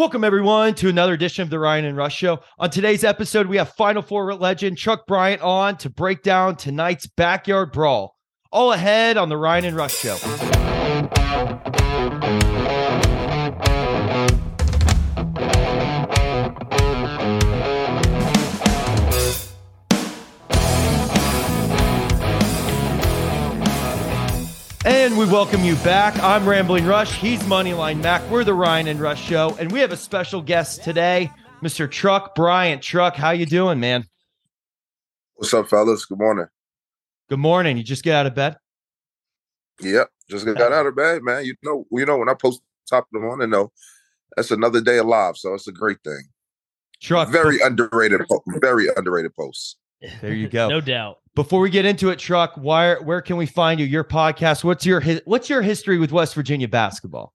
Welcome, everyone, to another edition of the Ryan and Rush Show. On today's episode, we have Final Four legend Truck Bryant on to break down tonight's backyard brawl. All ahead on the Ryan and Rush Show. And we welcome you back. I'm Rambling Rush. He's Moneyline Mac. We're the Ryan and Rush Show, and we have a special guest today, Mr. Truck Bryant. Truck, how you doing, man? What's up, fellas? Good morning. Good morning. You just get out of bed? Yep, just got out of bed, man. You know, you know when I post top of the morning, though, that's another day alive. So it's a great thing. Truck, very underrated, very underrated post. There you go. no doubt. Before we get into it, Truck, where where can we find you? Your podcast. What's your what's your history with West Virginia basketball?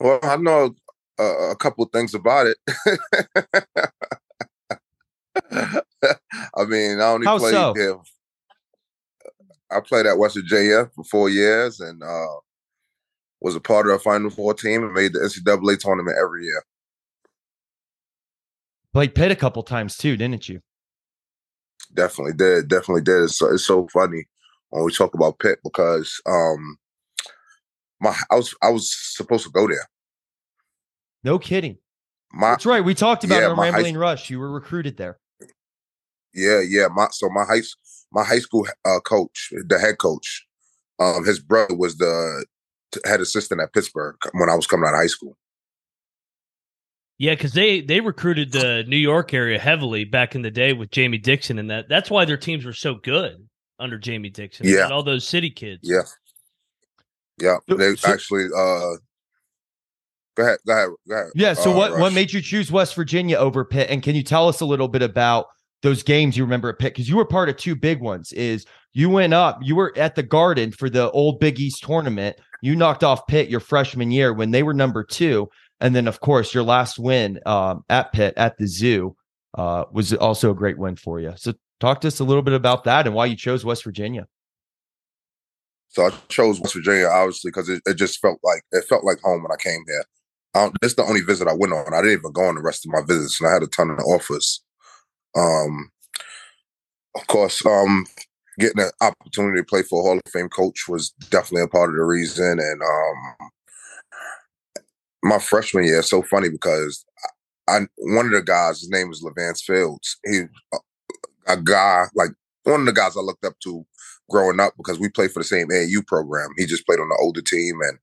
Well, I know uh, a couple things about it. I mean, I only How played so? there. I played at West Virginia for four years and uh, was a part of the Final Four team and made the NCAA tournament every year. Played Pitt a couple times too, didn't you? Definitely did. Definitely did. It's so, it's so funny when we talk about Pitt because um, my I was I was supposed to go there. No kidding. My That's right. We talked about yeah, it on my high Rambling Rush. You were recruited there. Yeah, yeah. My so my high my high school uh, coach, the head coach, um, his brother was the head assistant at Pittsburgh when I was coming out of high school. Yeah, because they they recruited the New York area heavily back in the day with Jamie Dixon, and that that's why their teams were so good under Jamie Dixon. Yeah. had all those city kids. Yeah, yeah. They so- actually. uh Go ahead. Go ahead. Go ahead. Yeah. So uh, what what made you choose West Virginia over Pitt? And can you tell us a little bit about those games you remember at Pitt? Because you were part of two big ones. Is you went up, you were at the Garden for the old Big East tournament. You knocked off Pitt your freshman year when they were number two, and then of course your last win um, at Pitt at the Zoo uh, was also a great win for you. So talk to us a little bit about that and why you chose West Virginia. So I chose West Virginia obviously because it, it just felt like it felt like home when I came here. This is the only visit I went on. I didn't even go on the rest of my visits, and I had a ton of offers. Um, of course, um, getting an opportunity to play for a Hall of Fame coach was definitely a part of the reason. And um, my freshman year, so funny because I, I one of the guys, his name is Levance Fields. He a, a guy like one of the guys I looked up to growing up because we played for the same AAU program. He just played on the older team, and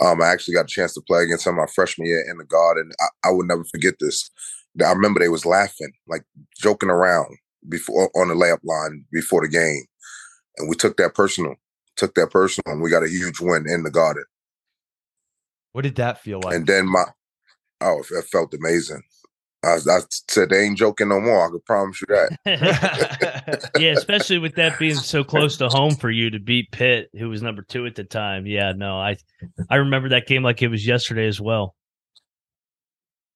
um, I actually got a chance to play against him my freshman year in the Garden. I, I would never forget this. I remember they was laughing, like joking around before on the layup line before the game, and we took that personal. Took that personal, and we got a huge win in the Garden. What did that feel like? And then my oh, it felt amazing. I, I said they ain't joking no more. I can promise you that. yeah, especially with that being so close to home for you to beat Pitt, who was number two at the time. Yeah, no, I I remember that game like it was yesterday as well.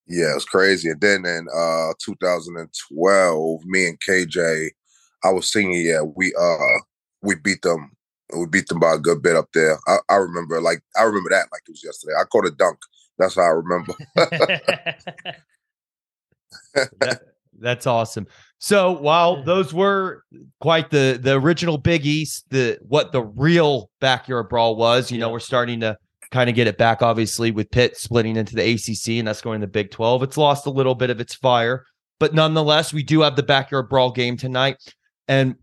Yeah, it was crazy. And then in uh 2012, me and KJ, I was singing, yeah, we uh we beat them. We beat them by a good bit up there. I, I remember like I remember that like it was yesterday. I caught a dunk. That's how I remember. That- that's awesome. So while those were quite the the original Big East, the what the real backyard brawl was, you know, we're starting to kind of get it back, obviously, with Pitt splitting into the ACC and that's going to the Big Twelve. It's lost a little bit of its fire, but nonetheless, we do have the backyard brawl game tonight, and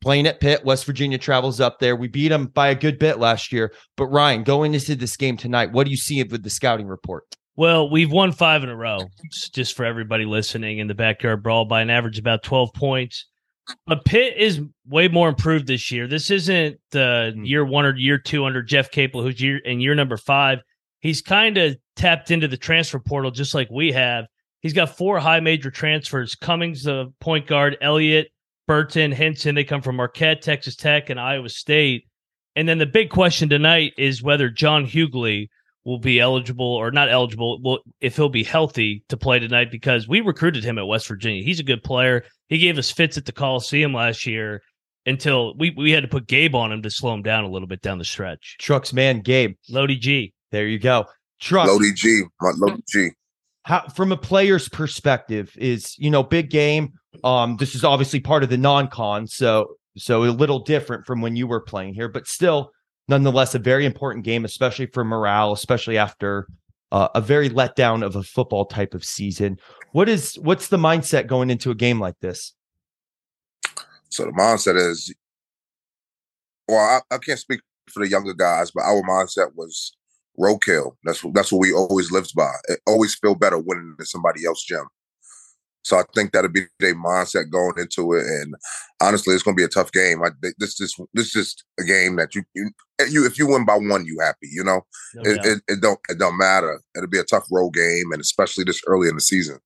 playing at Pitt, West Virginia travels up there. We beat them by a good bit last year, but Ryan, going into this game tonight, what do you see with the scouting report? Well, we've won five in a row, just for everybody listening in the backyard brawl by an average of about 12 points. But Pitt is way more improved this year. This isn't the Hmm. year one or year two under Jeff Capel, who's year in year number five. He's kind of tapped into the transfer portal just like we have. He's got four high major transfers Cummings, the point guard, Elliott, Burton, Hinson. They come from Marquette, Texas Tech, and Iowa State. And then the big question tonight is whether John Hugley will be eligible or not eligible, well, if he'll be healthy to play tonight, because we recruited him at West Virginia. He's a good player. He gave us fits at the Coliseum last year until we, we had to put Gabe on him to slow him down a little bit down the stretch. Trucks man, Gabe. Lodi G. There you go. Truck. Lodi G, Lodi G. how from a player's perspective is you know big game um this is obviously part of the non-con so so a little different from when you were playing here but still nonetheless a very important game especially for morale especially after uh, a very letdown of a football type of season what is what's the mindset going into a game like this So the mindset is, well, I, I can't speak for the younger guys, but our mindset was roadkill. That's that's what we always lived by. It always feel better winning in somebody else's gym. So I think that'll be their mindset going into it. And honestly, it's going to be a tough game. I, this is this is just a game that you you you if you win by one, you happy. You know, No it, it, it don't it don't matter. It'll be a tough road game, and especially this early in the season.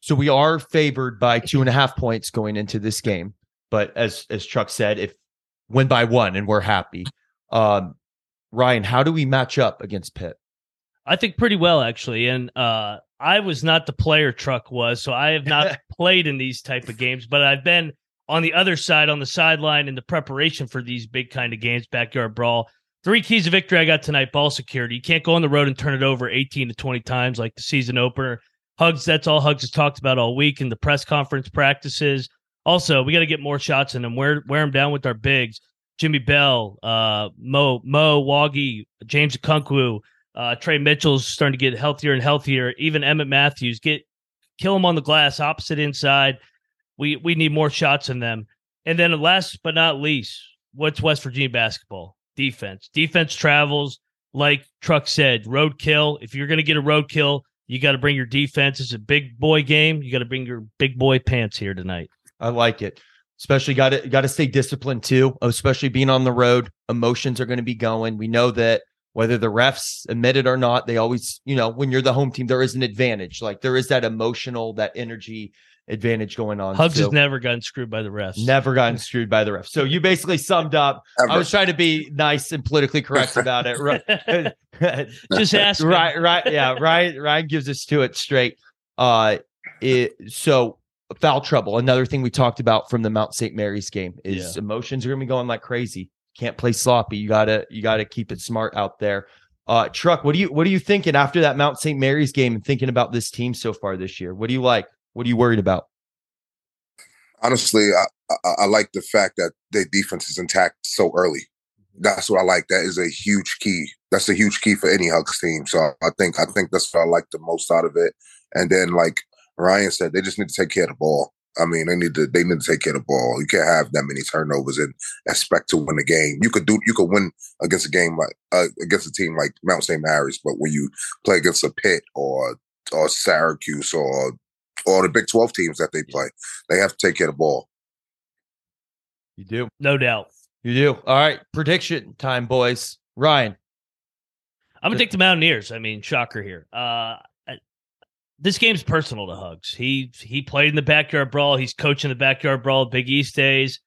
so we are favored by two and a half points going into this game but as as Truck said if win by one and we're happy um ryan how do we match up against pitt I think pretty well actually, and uh, I was not the player Truck was, so I have not played in these type of games, but I've been on the other side, on the sideline, in the preparation for these big kind of games, backyard brawl. Three keys of victory I got tonight: ball security. You can't go on the road and turn it over eighteen to twenty times like the season opener. Hugs. That's all Hugs has talked about all week in the press conference practices. Also, we got to get more shots in them. Wear wear them down with our bigs. Jimmy Bell, uh, Mo Mo Wague, James Okonkwo, uh, Tre Mitchell's starting to get healthier and healthier. Even Emmett Matthews get kill him on the glass, opposite inside. We we need more shots in them. And then last but not least, what's West Virginia basketball defense? Defense travels like Truck said, roadkill. If you're going to get a roadkill, you got to bring your defense. It's a big boy game. You got to bring your big boy pants here tonight. I like it. Especially got to got to stay disciplined too. Especially being on the road, emotions are going to be going. We know that whether the refs admit it or not, they always, you know, when you're the home team, there is an advantage. Like there is that emotional, that energy advantage going on. Hugs So, has never gotten screwed by the refs. never gotten screwed by the refs. So you basically summed up. I was trying to be nice and politically correct about it. Right. Just ask. right, right, yeah, Ryan. Ryan gives us to it straight. Uh, it, so foul trouble. Another thing we talked about from the Mount St. Mary's game is emotions are gonna be going like crazy. Can't play sloppy. You gotta, you gotta keep it smart out there. Uh, truck. What do you, what are you thinking after that Mount St. Mary's game and thinking about this team so far this year? What do you like? What are you worried about? honestly, I, I, I like the fact that their defense is intact so early. That's what I like. That is a huge key. That's a huge key for any Hugs team. So I think I think that's what I like the most out of it. And then, like Ryan said, they just need to take care of the ball. I mean, they need to they need to take care of the ball. You can't have that many turnovers and expect to win the game. You could do you could win against a game like uh, against a team like Mount St. Mary's, but when you play against a Pitt or or Syracuse or or the Big Twelve teams that they play, they have to take care of the ball. You do. No doubt. You do. All right. Prediction time, boys. Ryan. I'm gonna take the Mountaineers. I mean, shocker here. Uh, I- this game's personal to Hugs. He he played in the backyard brawl. He's coaching the backyard brawl. Big East days.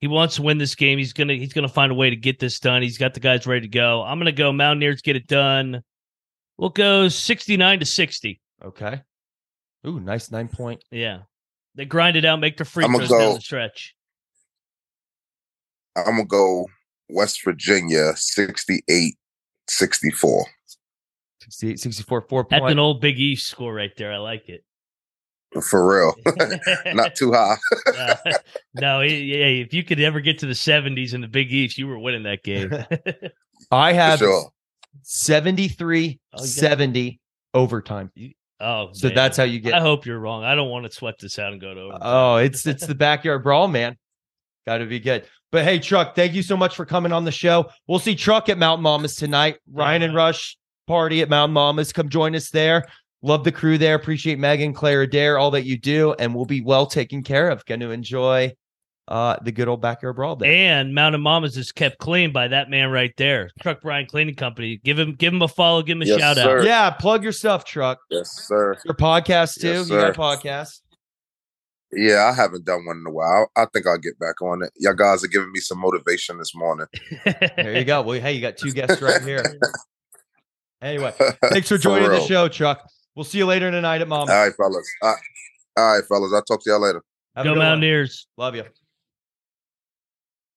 He wants to win this game. He's gonna he's gonna find a way to get this done. He's got the guys ready to go. I'm gonna go Mountaineers get it done. We'll go 69 to 60. Okay. Ooh, nice nine point. Yeah, they grind it out, make their free I'ma throws down the stretch. I'm gonna go West Virginia 68 64. 68, 64, four That's an old Big East score right there. I like it. For real. Not too high. Uh, no, yeah, if you could ever get to the 70s in the Big East, you were winning that game. I have sure. 73 Oh, you got- 70 overtime. oh, So man. that's how you get. I hope you're wrong. I don't want to sweat this out and go to overtime. Oh, it's it's the backyard brawl, man. Got to be good. But hey, Truck, thank you so much for coming on the show. We'll see Truck at Mountain Mamas tonight. Ryan and Rush party at Mountain Mamas. Come join us there. Love the crew there. Appreciate Megan, Claire Adair, all that you do, and we'll be well taken care of. Going to enjoy uh the good old backyard brawl there. And Mountain Mamas is kept clean by that man right there, Truck Bryant Cleaning Company. Give him, give him a follow, give him a Yes, shout sir. out. yeah, plug your stuff, Truck. Yes, sir. Your podcast too. Yes, you got a podcast. Yeah, I haven't done one in a while. I think I'll get back on it. Y'all guys are giving me some motivation this morning. There you go. Well, hey, you got two guests right here. Anyway, thanks for joining the show, Truck. We'll see you later tonight at Mom. All right, fellas. All right, all right, fellas. I'll talk to y'all later. Have a Go good one. Mountaineers. Love you.